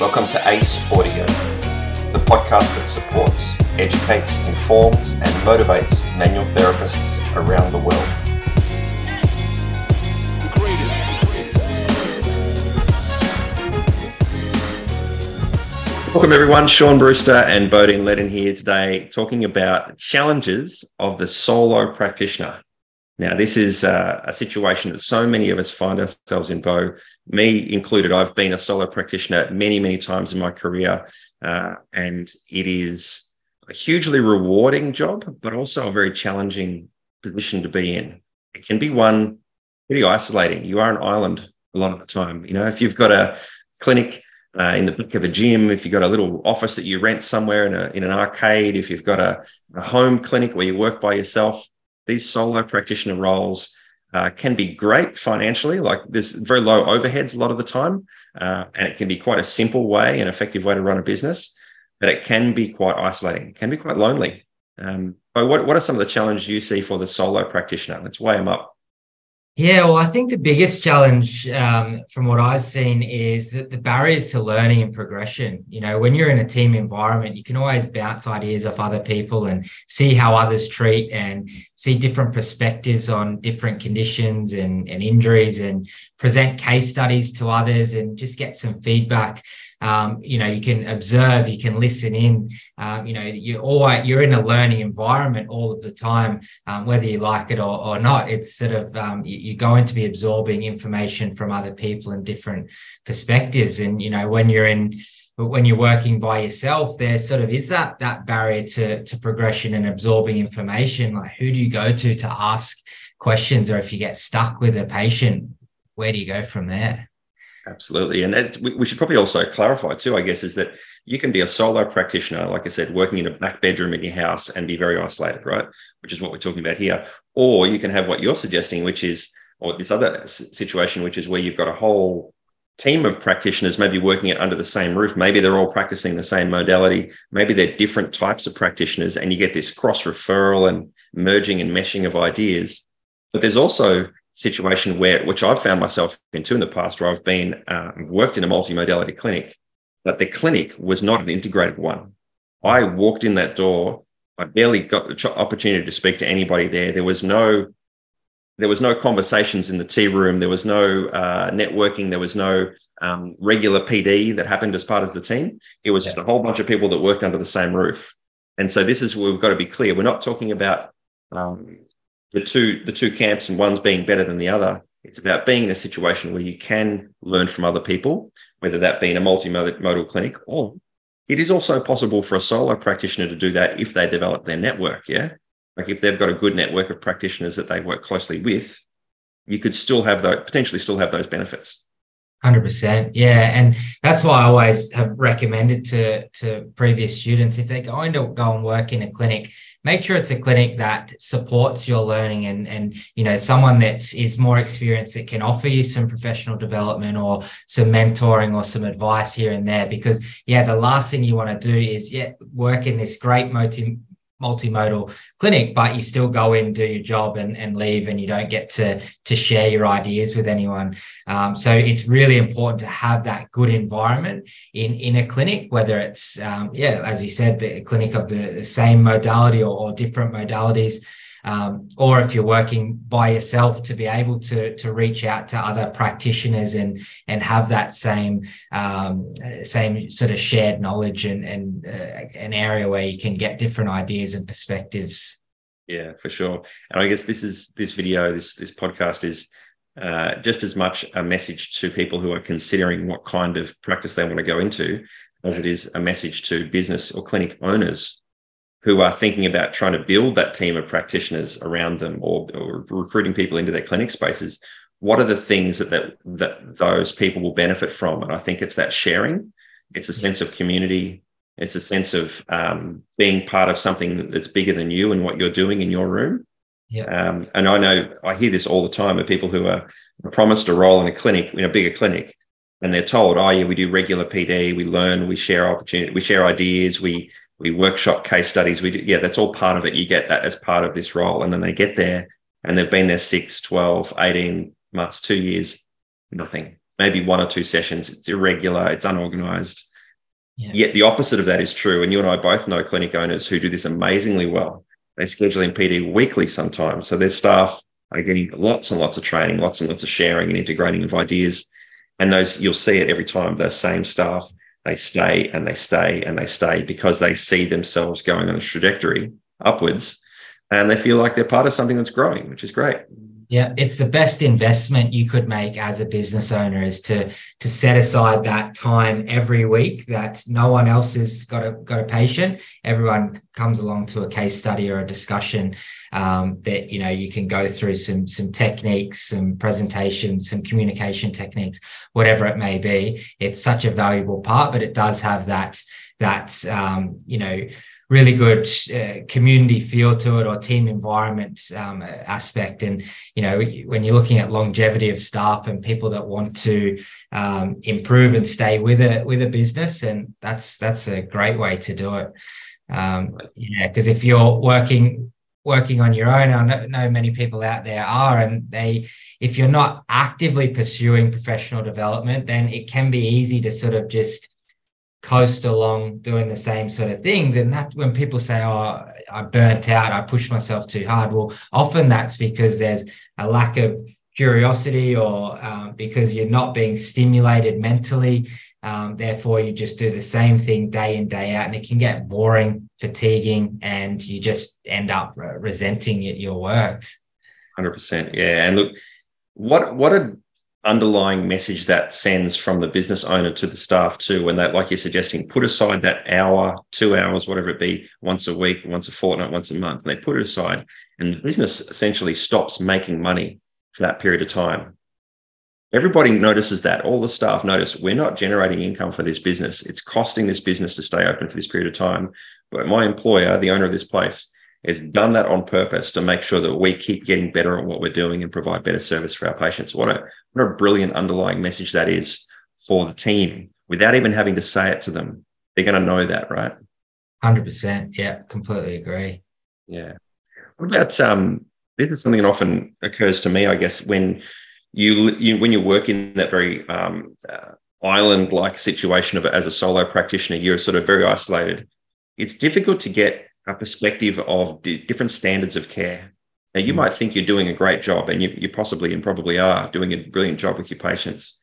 Welcome to ACE Audio, the podcast that supports, educates, informs, and motivates manual therapists around the world. Welcome, everyone. Sean Brewster and Bodine Ledden here today, talking about challenges of the solo practitioner. Now, this is uh, a situation that so many of us find ourselves in, Bo, me included. I've been a solo practitioner many, many times in my career, uh, and it is a hugely rewarding job, but also a very challenging position to be in. It can be one pretty isolating. You are an island a lot of the time. You know, if you've got a clinic uh, in the back of a gym, if you've got a little office that you rent somewhere in, a, in an arcade, if you've got a, a home clinic where you work by yourself, these solo practitioner roles uh, can be great financially. Like there's very low overheads a lot of the time, uh, and it can be quite a simple way and effective way to run a business. But it can be quite isolating. It can be quite lonely. Um, but what what are some of the challenges you see for the solo practitioner? Let's weigh them up. Yeah, well, I think the biggest challenge um, from what I've seen is that the barriers to learning and progression. You know, when you're in a team environment, you can always bounce ideas off other people and see how others treat and see different perspectives on different conditions and, and injuries and present case studies to others and just get some feedback um, you know you can observe you can listen in um, you know you're always you're in a learning environment all of the time um, whether you like it or, or not. It's sort of um, you, are going to be absorbing information from other people and different perspectives. And you know when you're in when you're working by yourself there sort of is that that barrier to to progression and absorbing information. Like who do you go to to ask questions? Or if you get stuck with a patient where do you go from there Absolutely. And we, we, should probably also clarify too, I guess, is that you can be a solo practitioner, like I said, working in a back bedroom in your house and be very isolated, right? Which is what we're talking about here. Or you can have what you're suggesting, which is, or this other situation, which is where you've got a whole team of practitioners maybe working it under the same roof. Maybe they're all practicing the same modality. Maybe they're different types of practitioners, and you get this cross referral and merging and meshing of ideas. But there's also situation where, which I've found myself into in the past, where I've been uh, worked in a multimodality clinic, but the clinic was not an integrated one. I walked in that door. I barely got the opportunity to speak to anybody there. There was no, there was no conversations in the tea room. There was no uh, networking. There was no um, regular PD that happened as part of the team. It was just a whole bunch of people that worked under the same roof. And so this is where we've got to be clear. We're not talking about um, the two the two camps and one's being better than the other. It's about being in a situation where you can learn from other people, whether that be in a multimodal clinic or it is also possible for a solo practitioner to do that if they develop their network. Yeah. Like if they've got a good network of practitioners that they work closely with, you could still have those potentially still have those benefits. Hundred percent, yeah, and that's why I always have recommended to to previous students if they're going to go and work in a clinic, make sure it's a clinic that supports your learning and and you know someone that is more experienced that can offer you some professional development or some mentoring or some advice here and there. Because yeah, the last thing you want to do is yeah work in this great multi multimodal clinic, but you still go in, do your job, and, and leave, and you don't get to to share your ideas with anyone. Um, so it's really important to have that good environment in in a clinic, whether it's um, yeah, as you said, the clinic of the, the same modality or, or different modalities um, or if you're working by yourself to be able to to reach out to other practitioners and and have that same um, same sort of shared knowledge and and uh, an area where you can get different ideas and perspectives. Yeah for sure. And i guess this is this video this this podcast is uh, just as much a message to people who are considering what kind of practice they want to go into as it is a message to business or clinic owners who are thinking about trying to build that team of practitioners around them or, or recruiting people into their clinic spaces what are the things that, that that those people will benefit from? And i think it's that sharing. It's a sense of community. It's a sense of um, being part of something that's bigger than you and what you're doing in your room. Yeah. Um, and I know I hear this all the time of people who are promised a role in a clinic, in a bigger clinic, and they're told, "Oh, yeah, we do regular PD, we learn, we share opportunity, we share ideas, we we workshop case studies. We do, yeah, that's all part of it. You get that as part of this role. And then they get there and they've been there six, 12, 18 months, two years, nothing, maybe one or two sessions. It's irregular, it's unorganized. Yeah. Yet the opposite of that is true. And you and I both know clinic owners who do this amazingly well. They schedule in PD weekly sometimes. So their staff are getting lots and lots of training, lots and lots of sharing and integrating of ideas. And those you'll see it every time. Those same staff, they stay and they stay and they stay because they see themselves going on a trajectory upwards and they feel like they're part of something that's growing, which is great. Yeah, it's the best investment you could make as a business owner is to to set aside that time every week that no one else has got a got a patient. Everyone comes along to a case study or a discussion um, that you know you can go through some some techniques, some presentations, some communication techniques, whatever it may be. It's such a valuable part, but it does have that that um, you know really good uh, community feel to it or team environment um, aspect. And you know, when you're looking at longevity of staff and people that want to um, improve and stay with a with a business, and that's that's a great way to do it. Um, yeah, because if you're working working on your own, I know, know many people out there are, and they, if you're not actively pursuing professional development, then it can be easy to sort of just coast along doing the same sort of things. And that when people say, Oh, I burnt out, I pushed myself too hard. Well, often that's because there's a lack of curiosity or um, because you're not being stimulated mentally. Um, therefore, you just do the same thing day in, day out, and it can get boring, fatiguing, and you just end up resenting your work. 100%. Yeah. And look, what, what a underlying message that sends from the business owner to the staff too when that like you're suggesting put aside that hour two hours whatever it be once a week once a fortnight once a month and they put it aside and the business essentially stops making money for that period of time. Everybody notices that. All the staff notice we're not generating income for this business. It's costing this business to stay open for this period of time. But my employer the owner of this place has done that on purpose to make sure that we keep getting better at what we're doing and provide better service for our patients. What a what a brilliant underlying message that is for the team without even having to say it to them. They're going to know that, right? Hundred percent. Yeah, completely agree. Yeah. What about um? This is something that often occurs to me, I guess, when you, you when you work in that very um, uh, island-like situation of as a solo practitioner, you're sort of very isolated. It's difficult to get a perspective of different standards of care. Now, you mm. might think you're doing a great job, and you, you possibly and probably are doing a brilliant job with your patients.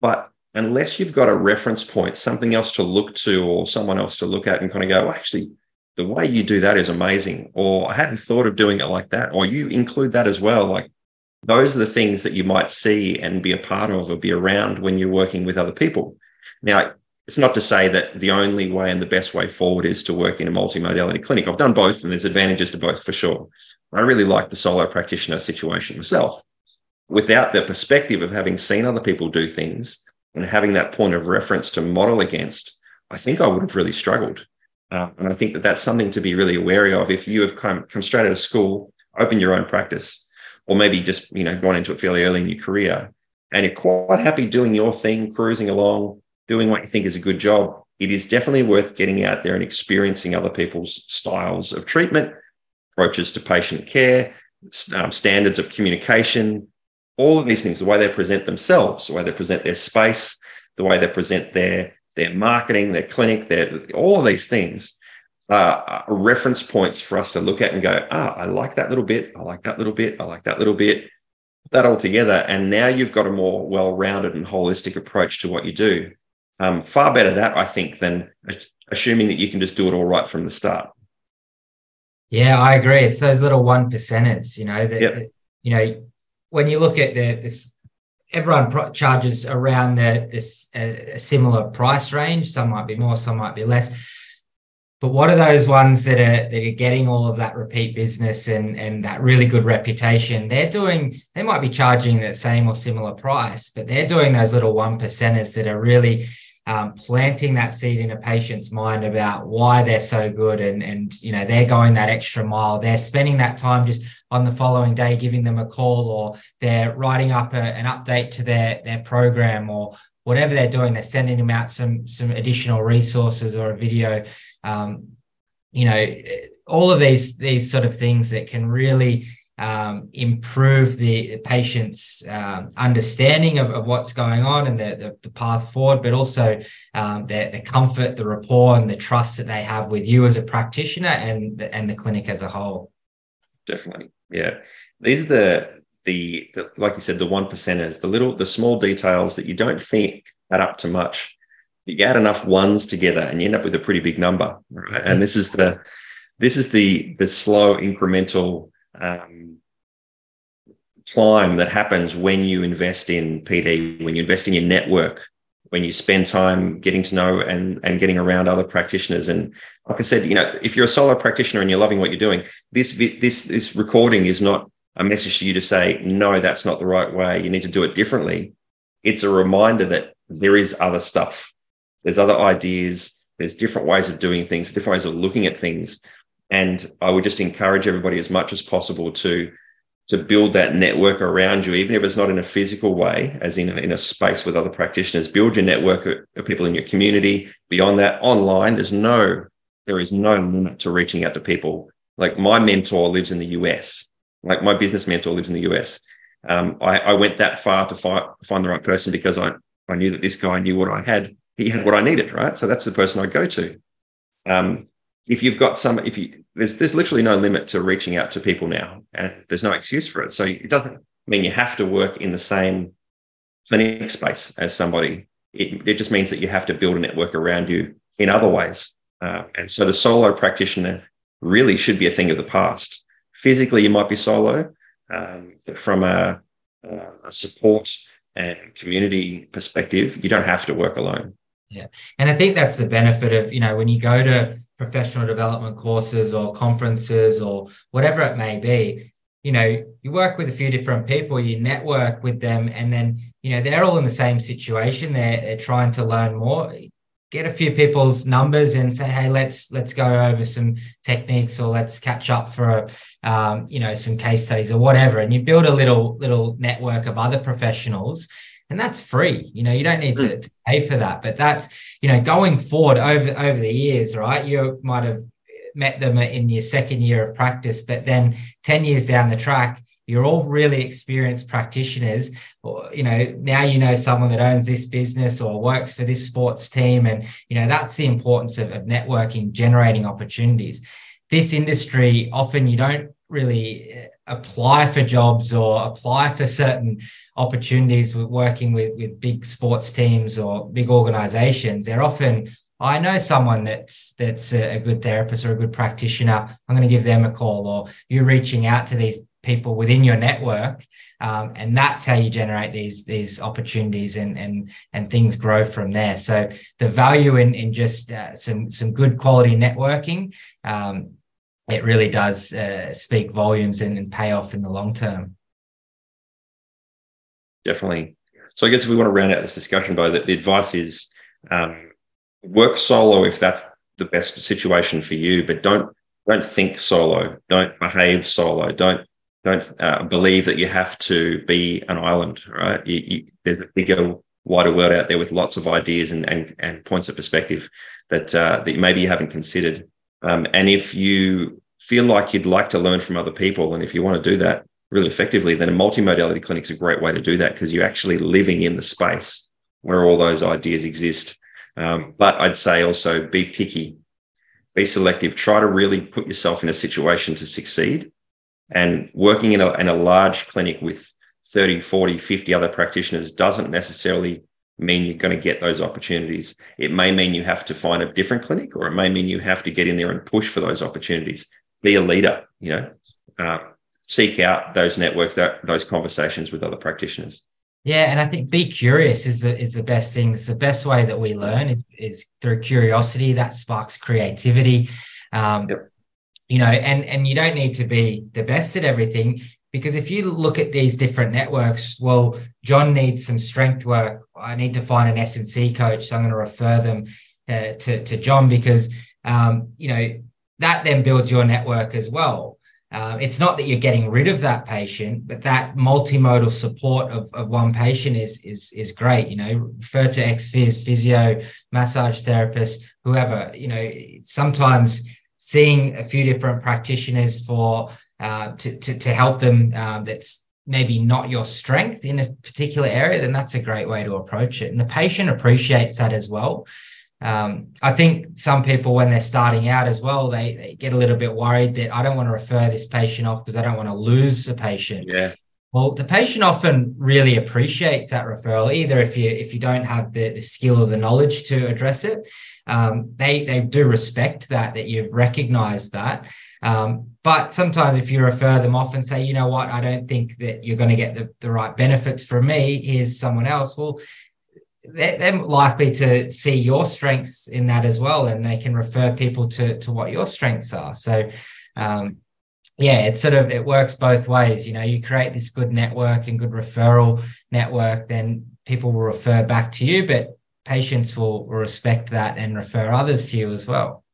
But unless you've got a reference point, something else to look to, or someone else to look at and kind of go, well, actually, the way you do that is amazing, or I hadn't thought of doing it like that, or you include that as well. Like those are the things that you might see and be a part of or be around when you're working with other people. Now, it's not to say that the only way and the best way forward is to work in a multimodality clinic. I've done both, and there's advantages to both for sure. I really like the solo practitioner situation myself. Without the perspective of having seen other people do things and having that point of reference to model against, I think I would have really struggled. Uh, and I think that that's something to be really wary of. If you have come, come straight out of school, open your own practice, or maybe just you know gone into it fairly early in your career, and you're quite happy doing your thing, cruising along, doing what you think is a good job, it is definitely worth getting out there and experiencing other people's styles of treatment, approaches to patient care, um, standards of communication, all of these things, the way they present themselves, the way they present their space, the way they present their their marketing, their clinic, their all of these things are reference points for us to look at and go, ah, I like that little bit, I like that little bit, I like that little bit, that all together, and now you've got a more well-rounded and holistic approach to what you do. Um, far better that, I think, than assuming that you can just do it all right from the start. Yeah, I agree. It's those little one percenters, you know, that, yep. you know, when you look at the, this, everyone pro- charges around the, this uh, similar price range. Some might be more, some might be less. But what are those ones that are that are getting all of that repeat business and and that really good reputation? They're doing. They might be charging the same or similar price, but they're doing those little one percenters that are really um, planting that seed in a patient's mind about why they're so good and and you know they're going that extra mile. They're spending that time just on the following day giving them a call or they're writing up a, an update to their their program or whatever they're doing. They're sending them out some some additional resources or a video. Um, you know all of these these sort of things that can really um, improve the, the patient's um, understanding of, of, what's going on and the, the, the path forward, but also um, the, the comfort, the rapport, and the trust that they have with you as a practitioner and the, and the clinic as a whole. Definitely, yeah. These are the, the the like you said, the one percenters, the little, the small details that you don't think add up to much. You add enough ones together, and you end up with a pretty big number. Right? And this is the this is the the slow incremental um, climb that happens when you invest in PD, when you invest in your network, when you spend time getting to know and, and getting around other practitioners. And like I said, you know, if you're a solo practitioner and you're loving what you're doing, this this this recording is not a message to you to say, no, that's not the right way. You need to do it differently. It's a reminder that there is other stuff. There's other ideas. There's different ways of doing things, different ways of looking at things. And I would just encourage everybody as much as possible to to build that network around you, even if it's not in a physical way, as in a, in a space with other practitioners. Build your network of people in your community. Beyond that, online, there's no there is no limit to reaching out to people. Like my mentor lives in the US. Like my business mentor lives in the US. Um, I, I, went that far to find, find the right person because I, I knew that this guy knew what I had. He had what I needed, right? So that's the person I go to. Um, if you've got some, if you there's there's literally no limit to reaching out to people now, and there's no excuse for it. So it doesn't mean you have to work in the same clinic space as somebody. It, it just means that you have to build a network around you in other ways. Uh, and so the solo practitioner really should be a thing of the past. Physically, you might be solo, um, but from a, a support and community perspective, you don't have to work alone. Yeah. And I think that's the benefit of, you know, when you go to professional development courses or conferences or whatever it may be you know you work with a few different people you network with them and then you know they're all in the same situation. They're, they're trying to learn more. Get a few people's numbers and say hey let's let's go over some techniques or let's catch up for um, you know some case studies or whatever. And you build a little little network of other professionals and that's free you know you don't need to, hmm. to, pay for that. But that's you know going forward over over the years right you might have met them in your second year of practice but then 10 years down the track you're all really experienced practitioners. Or you know now you know someone that owns this business or works for this sports team. And you know that's the importance of, of networking generating opportunities. This industry often you don't really apply for jobs or apply for certain opportunities with working with with big sports teams or big organizations they're often I know someone that's that's a good therapist or a good practitioner. I'm going to give them a call, or you're reaching out to these people within your network, um, and that's how you generate these these opportunities and and and things grow from there. So the value in in just uh, some some good quality networking um, it really does uh, speak volumes and, and pay off in the long term. Definitely. So I guess if we want to round out this discussion, by the, the advice is um, work solo if that's the best situation for you, but don't don't think solo, don't behave solo, don't don't uh, believe that you have to be an island. Right? You, you, there's a bigger, wider world out there with lots of ideas and and, and points of perspective that uh, that maybe you haven't considered. Um, and if you feel like you'd like to learn from other people, and if you want to do that really effectively, then a multimodality clinic is a great way to do that because you're actually living in the space where all those ideas exist. Um, but I'd say also be picky, be selective, try to really put yourself in a situation to succeed. And working in a, in a large clinic with 30, 40, 50 other practitioners doesn't necessarily mean you're going to get those opportunities. It may mean you have to find a different clinic, or it may mean you have to get in there and push for those opportunities. Be a leader, you know, uh, seek out those networks, that those conversations with other practitioners. Yeah, and I think be curious is the is the best thing. It's the best way that we learn is, is through curiosity. That sparks creativity. Um, yep. You know, and and you don't need to be the best at everything because if you look at these different networks, well, John needs some strength work. I need to find an S and C coach, so I'm going to refer them uh, to to John because um, you know that then builds your network as well. Uh, it's not that you're getting rid of that patient, but that multimodal support of, of one patient is is is great. You know, refer to ex-phys, physio, massage therapist, whoever. You know, sometimes seeing a few different practitioners for uh, to, to, to help them um, that's maybe not your strength in a particular area, then that's a great way to approach it. And the patient appreciates that as well. Um, I think some people, when they're starting out as well, they, they get a little bit worried that I don't want to refer this patient off because I don't want to lose a patient. Yeah. Well, the patient often really appreciates that referral, either if you if you don't have the, the skill or the knowledge to address it. Um, they they do respect that that you've recognized that. Um, but sometimes if you refer them off and say, you know what, I don't think that you're going to get the, the right benefits from me, here's someone else. Well, they're, they're, likely to see your strengths in that as well, and they can refer people to to what your strengths are. So, um, yeah, it sort of it works both ways. You know, you create this good network and good referral network, then people will refer back to you, but patients will, respect that and refer others to you as well.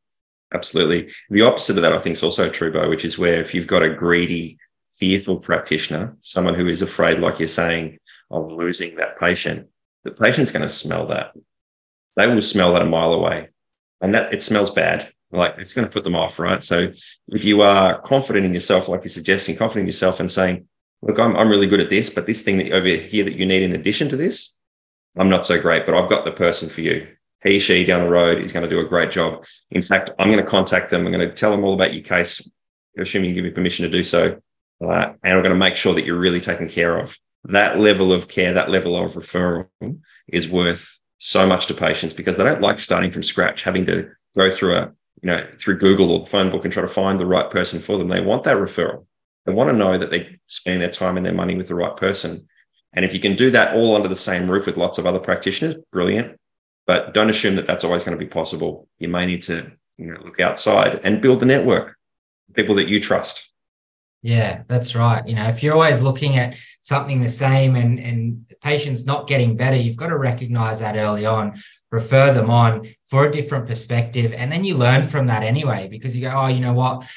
Absolutely. The opposite of that, I think, is also true, Bo, which is where if you've got a greedy, fearful practitioner, someone who is afraid, like you're saying, of losing that patient, the patient's going to smell that. They will smell that a mile away. And that it smells bad. Like it's going to put them off, right? So if you are confident in yourself, like you're suggesting, confident in yourself and saying, look, I'm, I'm really good at this, but this thing that over here that you need in addition to this, I'm not so great, but I've got the person for you. He, she down the road is going to do a great job. In fact, I'm going to contact them. I'm going to tell them all about your case, assuming you give me permission to do so. Uh, and I'm going to make sure that you're really taken care of that level of care, that level of referral is worth so much to patients because they don't like starting from scratch, having to go through a, you know, through Google or the phone book and try to find the right person for them. They want that referral. They want to know that they spend their time and their money with the right person. And if you can do that all under the same roof with lots of other practitioners, brilliant. But don't assume that that's always going to be possible. You may need to you know, look outside and build the network, people that you trust. Yeah, that's right. You know, if you're always looking at something the same and and the patient's not getting better, you've got to recognize that early on, refer them on for a different perspective, and then you learn from that anyway because you go, oh, you know what?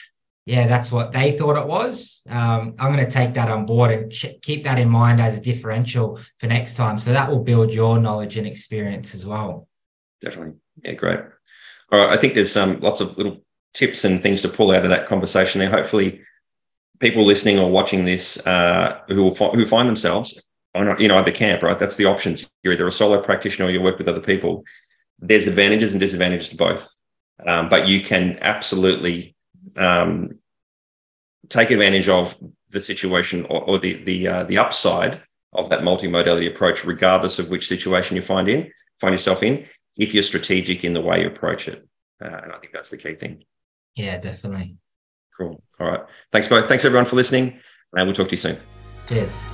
Yeah, that's what they thought it was. Um, I'm going to take that on board and ch- keep that in mind as a differential for next time. So that will build your knowledge and experience as well. Definitely. Yeah, great. All right. I think there's um, lots of little tips and things to pull out of that conversation there. Hopefully, people listening or watching this uh, who will fi- who find themselves you know either camp, right? That's the options. You're either a solo practitioner or you work with other people. There's advantages and disadvantages to both, um, but you can absolutely um, take advantage of the situation or, or the the uh, the upside of that multimodality approach, regardless of which situation you find in find yourself in, if you're strategic in the way you approach it. Uh, and I think that's the key thing. Yeah, definitely. Cool. All right. Thanks, both. Thanks, everyone, for listening. And we'll talk to you soon. Cheers.